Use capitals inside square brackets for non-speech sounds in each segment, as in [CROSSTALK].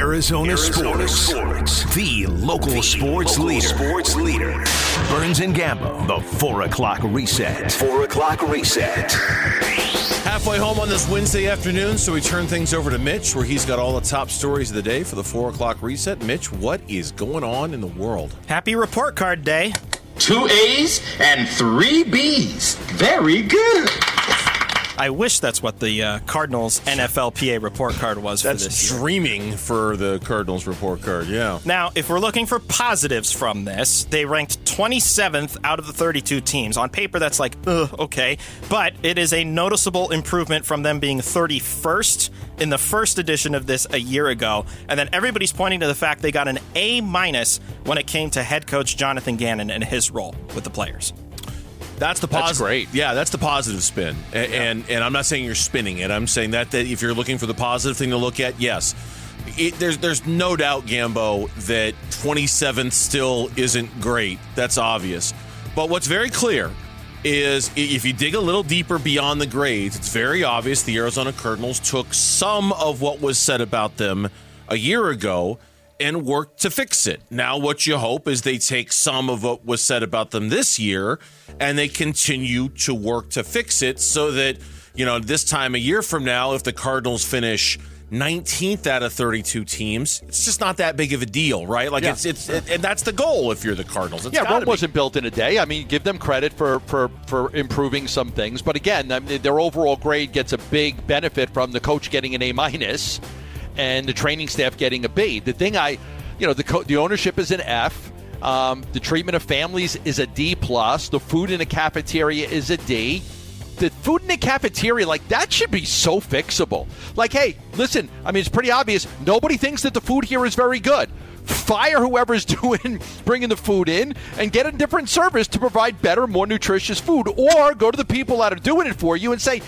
Arizona, Arizona sports. sports. The local The sports local leader. Sports leader. Burns and Gambo. The 4 o'clock reset. Four o'clock reset. Halfway home on this Wednesday afternoon, so we turn things over to Mitch, where he's got all the top stories of the day for the 4 o'clock reset. Mitch, what is going on in the world? Happy report card day. Two A's and three B's. Very good. I wish that's what the uh, Cardinals NFLPA report card was for That's this year. dreaming for the Cardinals report card, yeah. Now, if we're looking for positives from this, they ranked 27th out of the 32 teams. On paper, that's like, ugh, okay. But it is a noticeable improvement from them being 31st in the first edition of this a year ago. And then everybody's pointing to the fact they got an A minus when it came to head coach Jonathan Gannon and his role with the players. That's the That's positive. great. Yeah, that's the positive spin. A- And, and I'm not saying you're spinning it. I'm saying that that if you're looking for the positive thing to look at, yes. It, there's there's no doubt, Gambo, that 27th still isn't great. That's obvious. But what's very clear is if you dig a little deeper beyond the grades, it's very obvious the Arizona Cardinals took some of what was said about them a year ago and work to fix it. Now, what you hope is they take some of what was said about them this year and they continue to work to fix it so that, you know, this time a year from now, if the Cardinals finish 19th out of 32 teams, it's just not that big of a deal, right? Like Yeah. it's, it's, it, and that's the goal if you're the Cardinals. It's Yeah, Rome wasn't built in a day. I mean, give them credit for, for, for improving some things, but again, I mean, their overall grade gets a big benefit from the coach getting an A minus, and the training staff getting a B. The thing I, you know, the co- the ownership is an F. Um, the treatment of families is a D plus. The food in the cafeteria is a D. The food in the cafeteria, like that, should be so fixable. Like, hey, listen, I mean, it's pretty obvious. Nobody thinks that the food here is very good fire whoever's [LAUGHS] doing bringing the food in and get a different service to provide better more nutritious food or go to the people that are doing it for you and say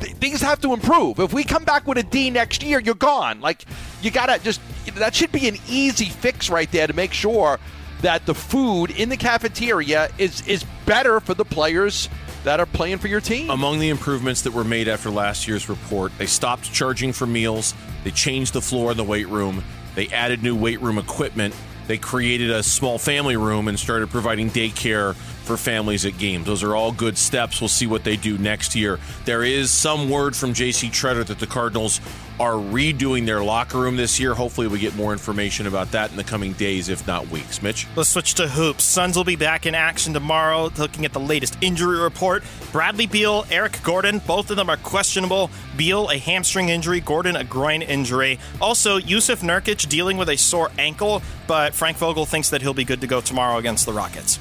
"Th- things have to improve. If we come back with a d next year you're gone. Like you gotta just that should be an easy fix right there to make sure that the food in the cafeteria is is better for the players that are playing for your team. Among the improvements that were made after last year's report, they stopped charging for meals, they changed the floor in the weight room, they added new weight room equipment, they created a small family room and started providing daycare for families at games. Those are all good steps. We'll see what they do next year. There is some word from JC Tretter that the Cardinals are redoing their locker room this year. Hopefully, we get more information about that in the coming days, if not weeks. Mitch? Let's switch to hoops. Suns will be back in action tomorrow, looking at the latest injury report. Bradley Beal, Eric Gordon, both of them are questionable. Beal, a hamstring injury, Gordon, a groin injury. Also, Yusuf Nurkic dealing with a sore ankle, but Frank Vogel thinks that he'll be good to go tomorrow against the Rockets.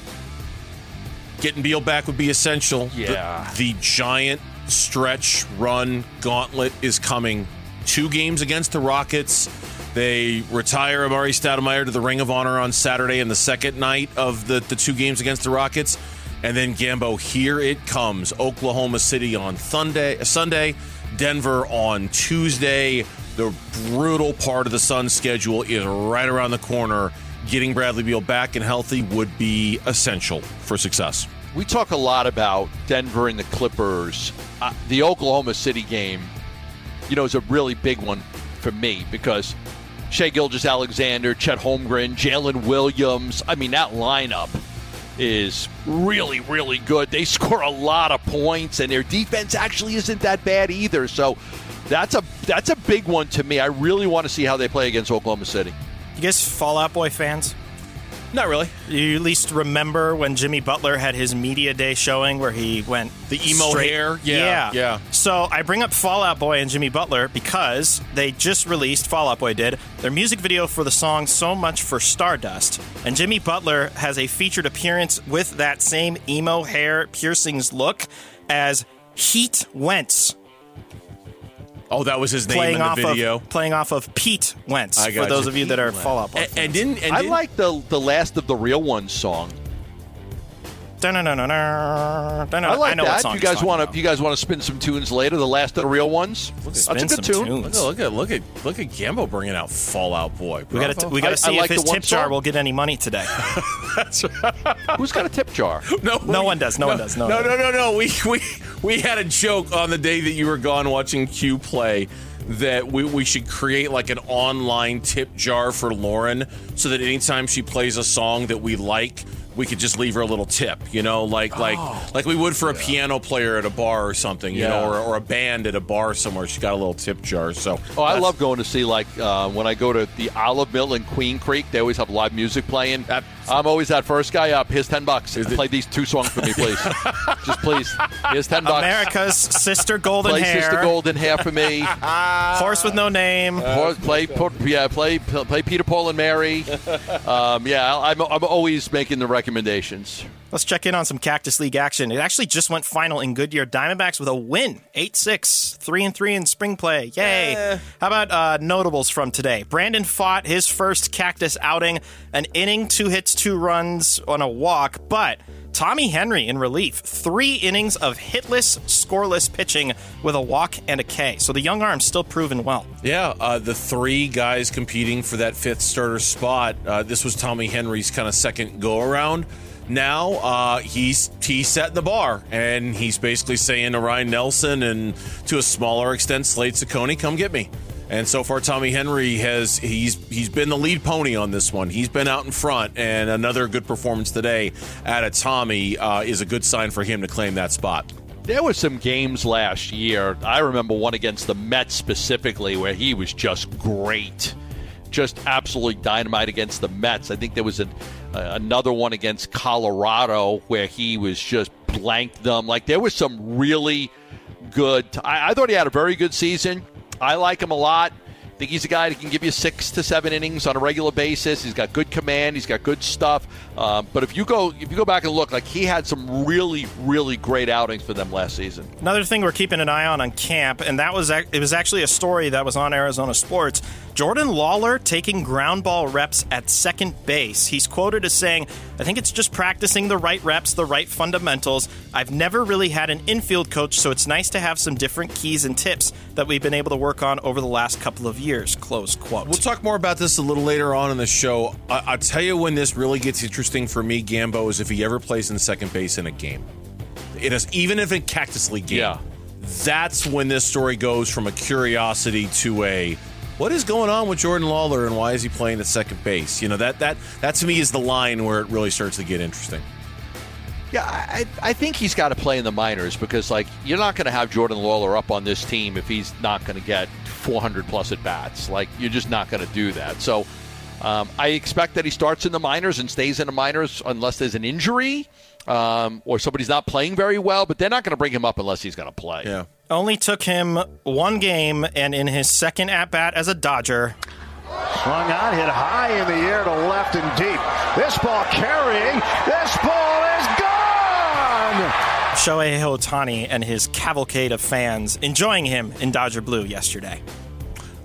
Getting Beal back would be essential. The- Yeah. The, giant stretch run gauntlet is coming. Two games against the Rockets. They retire Amar'e Stoudemire to the Ring of Honor on Saturday in the second night of the, the two games against the Rockets. And then Gambo, here it comes. Oklahoma City on Sunday, Sunday, Denver on Tuesday. The brutal part of the Suns schedule is right around the corner. Getting Bradley Beal back and healthy would be essential for success. we talk a lot about Denver and the Clippers. Uh, the Oklahoma City game, you know, is a really big one for me because Shai Gilgeous-Alexander, Chet Holmgren, Jalen Williams. I mean, that lineup is really, really good. They [LAUGHS] score a lot of points, and their defense actually isn't that bad either. So that's a that's a big one to me. I really want to see how they play against Oklahoma City. You guys Fall Out Boy fans? Not really. You at least remember when Jimmy Butler had his media day showing where he went The emo straight- hair? Yeah, yeah. So I bring up Fall Out Boy and Jimmy Butler because they just released Fall Out Boy did their music video for the song "So Much for Stardust," and Jimmy Butler has a featured appearance with that same emo hair piercings look as Pete Wentz. Oh, that was his name playing in the off video. of playing off of Pete Wentz I for got those you. of you that are Pete Fall Out Boy. and, and didn't and I didn't- like the the last of the real ones song. I I like know that. song You guys want about. to you guys want to spin some tunes later? The last of the real ones. That's spin a good some tune. tunes. Look at look at look at look at Gambo bringing out Fall Out Boy. We got to we got to see I like if his the one tip jar song. will get any money today. [LAUGHS] Who's got a tip jar? [LAUGHS] no, No we- one does. No one does. No, no, no. no, no, no. We we we had a joke on the day that you were gone watching Q play that we, we should create like an online tip jar for Lauren so that anytime she plays a song that we like, we could just leave her a little tip, you know, like like like we would for a piano player at a bar or something, you know, or, or a band at a bar somewhere. She's got a little tip jar. So Oh, I love going to see like uh, when I go to the Olive Mill in Queen Creek. They always have live music playing. That- I'm always that first guy up. Here's ten bucks. Is it- Play these two songs for me, please. [LAUGHS] Just please. Here's ten bucks. America's sister golden Play hair, Sister Golden Hair for me. [LAUGHS] horse with no name. Or play, put, yeah, play, play Peter, Paul, and Mary. [LAUGHS] Um, yeah, I'm, I'm always making the recommendations. Let's check in on some Cactus League action. It actually just went final in Goodyear Diamondbacks with a win, 8-6, 3 and 3 in spring play. Yay. How about uh, notables from today? Brandon Pfaadt his first Cactus outing, an inning, two hits, two runs on a walk, but Tommy Henry in relief, 3 innings of hitless, scoreless pitching with a walk and a K. So the young arm's still proven well. Yeah, uh, the three guys competing for that fifth starter spot. Uh, this was Tommy Henry's kind of second go around. Now uh, he's he's setting the bar, and he's basically saying to Ryan Nelson and to a smaller extent Slade Cecconi, "Come get me." And so far, Tommy Henry has he's he's been the lead pony on this one. He's been out in front, and another good performance today out of Tommy uh, is a good sign for him to claim that spot. There were some games last year. I remember one against the Mets specifically where he was just great. Just absolutely dynamite against the Mets. I think there was an, uh, another one against Colorado where he was just blanked them. Like there was some really good. I, I thought he had a very good season. I like him a lot. I think he's a guy that can give you six to seven innings on a regular basis. He's got good command. He's got good stuff. Um, but if you go if you go back and look, like he had some really really great outings for them last season. Another thing we're keeping an eye on on camp, and that was it was actually a story that was on Arizona Sports. Jordan Lawlar taking ground ball reps at second base. He's quoted as saying, "I think it's just practicing the right reps, the right fundamentals. I've never really had an infield coach, so it's nice to have some different keys and tips that we've been able to work on over the last couple of years." Close quote. We'll talk more about this a little later on in the show. I- I'll tell you when this really gets interesting for me, Gambo, is if he ever plays in second base in a game. It is even if in Cactus League game. Yeah. That's when this story goes from a curiosity to a what is going on with Jordan Lawlar and why is he playing at second base? You know that that that to me is the line where it really starts to get interesting. Yeah, I, I think he's got to play in the minors because, like, you're not going to have Jordan Lawlar up on this team if he's not going to get 400 plus at bats. Like, you're just not going to do that. So, um, I expect that he starts in the minors and stays in the minors unless there's an injury um, or somebody's not playing very well. But they're not going to bring him up unless he's going to play. Yeah. Only took him one game, and in his second at bat as a Dodger, Swung on, hit high in the air to left and deep. This ball carrying. This ball is gone. Shohei Ohtani and his cavalcade of fans enjoying him in Dodger Blue yesterday.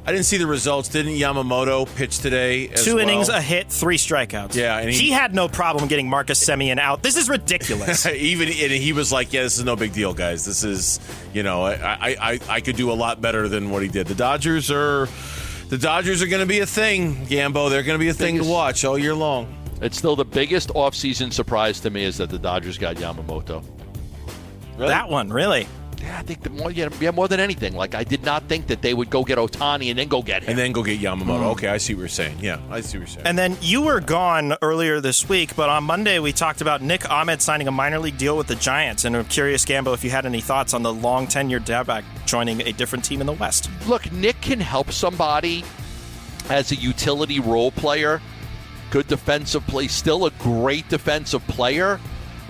I didn't see the results. Didn't Yamamoto pitch today? As Two well? innings, a hit, three strikeouts. Yeah, and he- he, had no problem getting Marcus Semien out. This is ridiculous. [LAUGHS] Even and he was like, "Yeah, this is no big deal, guys. This is, you know, I I, I, I could do a lot better than what he did. The Dodgers are, the Dodgers are going to be a thing, Gambo. They're going to be a thing to watch all year long. It's still the biggest offseason surprise to me is that the Dodgers got Yamamoto. That one, really. Yeah, I think the more, yeah, yeah, more than anything. Like, I did not think that they would go get Ohtani and then go get him. And then go get Yamamoto. Mm. Okay, I see what you're saying. Yeah, I see what you're saying. And then you were gone earlier this week, but on Monday we talked about Nick Ahmed signing a minor league deal with the Giants. And I'm curious, Gambo, if you had any thoughts on the long tenured dab joining a different team in the West. look, Nick can help somebody as a utility role player. Good defensive play, still a great defensive player.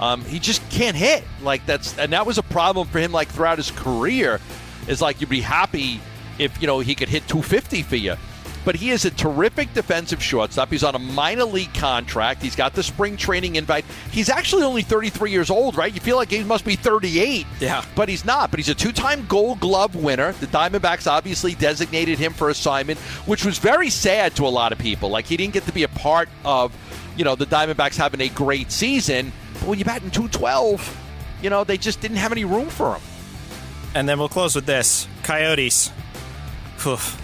Um, he just can't hit like that's, and that was a problem for him. Like throughout his career, is like you'd be happy if you know he could hit 250 for you. But he is a terrific defensive shortstop. He's on a minor league contract. He's got the spring training invite. He's actually only 33 years old, right? You feel like he must be 38. Yeah. But he's not. But he's a two time gold glove winner. The Diamondbacks obviously designated him for assignment, which was very sad to a lot of people. Like he didn't get to be a part of, you know, the Diamondbacks having a great season. But when you're batting 212, you know, they just didn't have any room for him. And then we'll close with this Coyotes.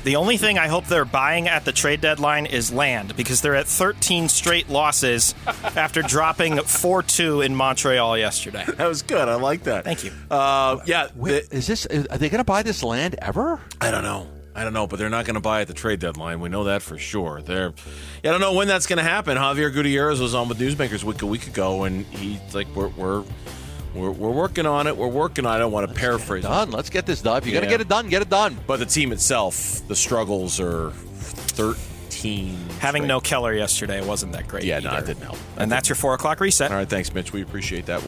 The only thing I hope they're buying at the trade deadline is land because they're at 13 straight losses [LAUGHS] after dropping 4 2 in Montreal yesterday. [LAUGHS] that was good. I like that. Thank you. Uh, yeah, the- Is this, are they going to buy this land ever? I don't know. I don't know, but they're not going to buy at the trade deadline. We know that for sure. They're, I don't know when that's going to happen. Xavier Gutierrez was on with Newsmakers week a week ago, and he's like, "We're we're we're, we're working on it. We're working on it." I don't want to paraphrase. it. Done. Let's get this done. If you're Yeah. going to get it done, get it done. But the team itself, the struggles are thirteen. Having straight. no Keller yesterday wasn't that great. Yeah, no, it didn't help. And that's your four o'clock reset. All right, thanks, Mitch. We appreciate that.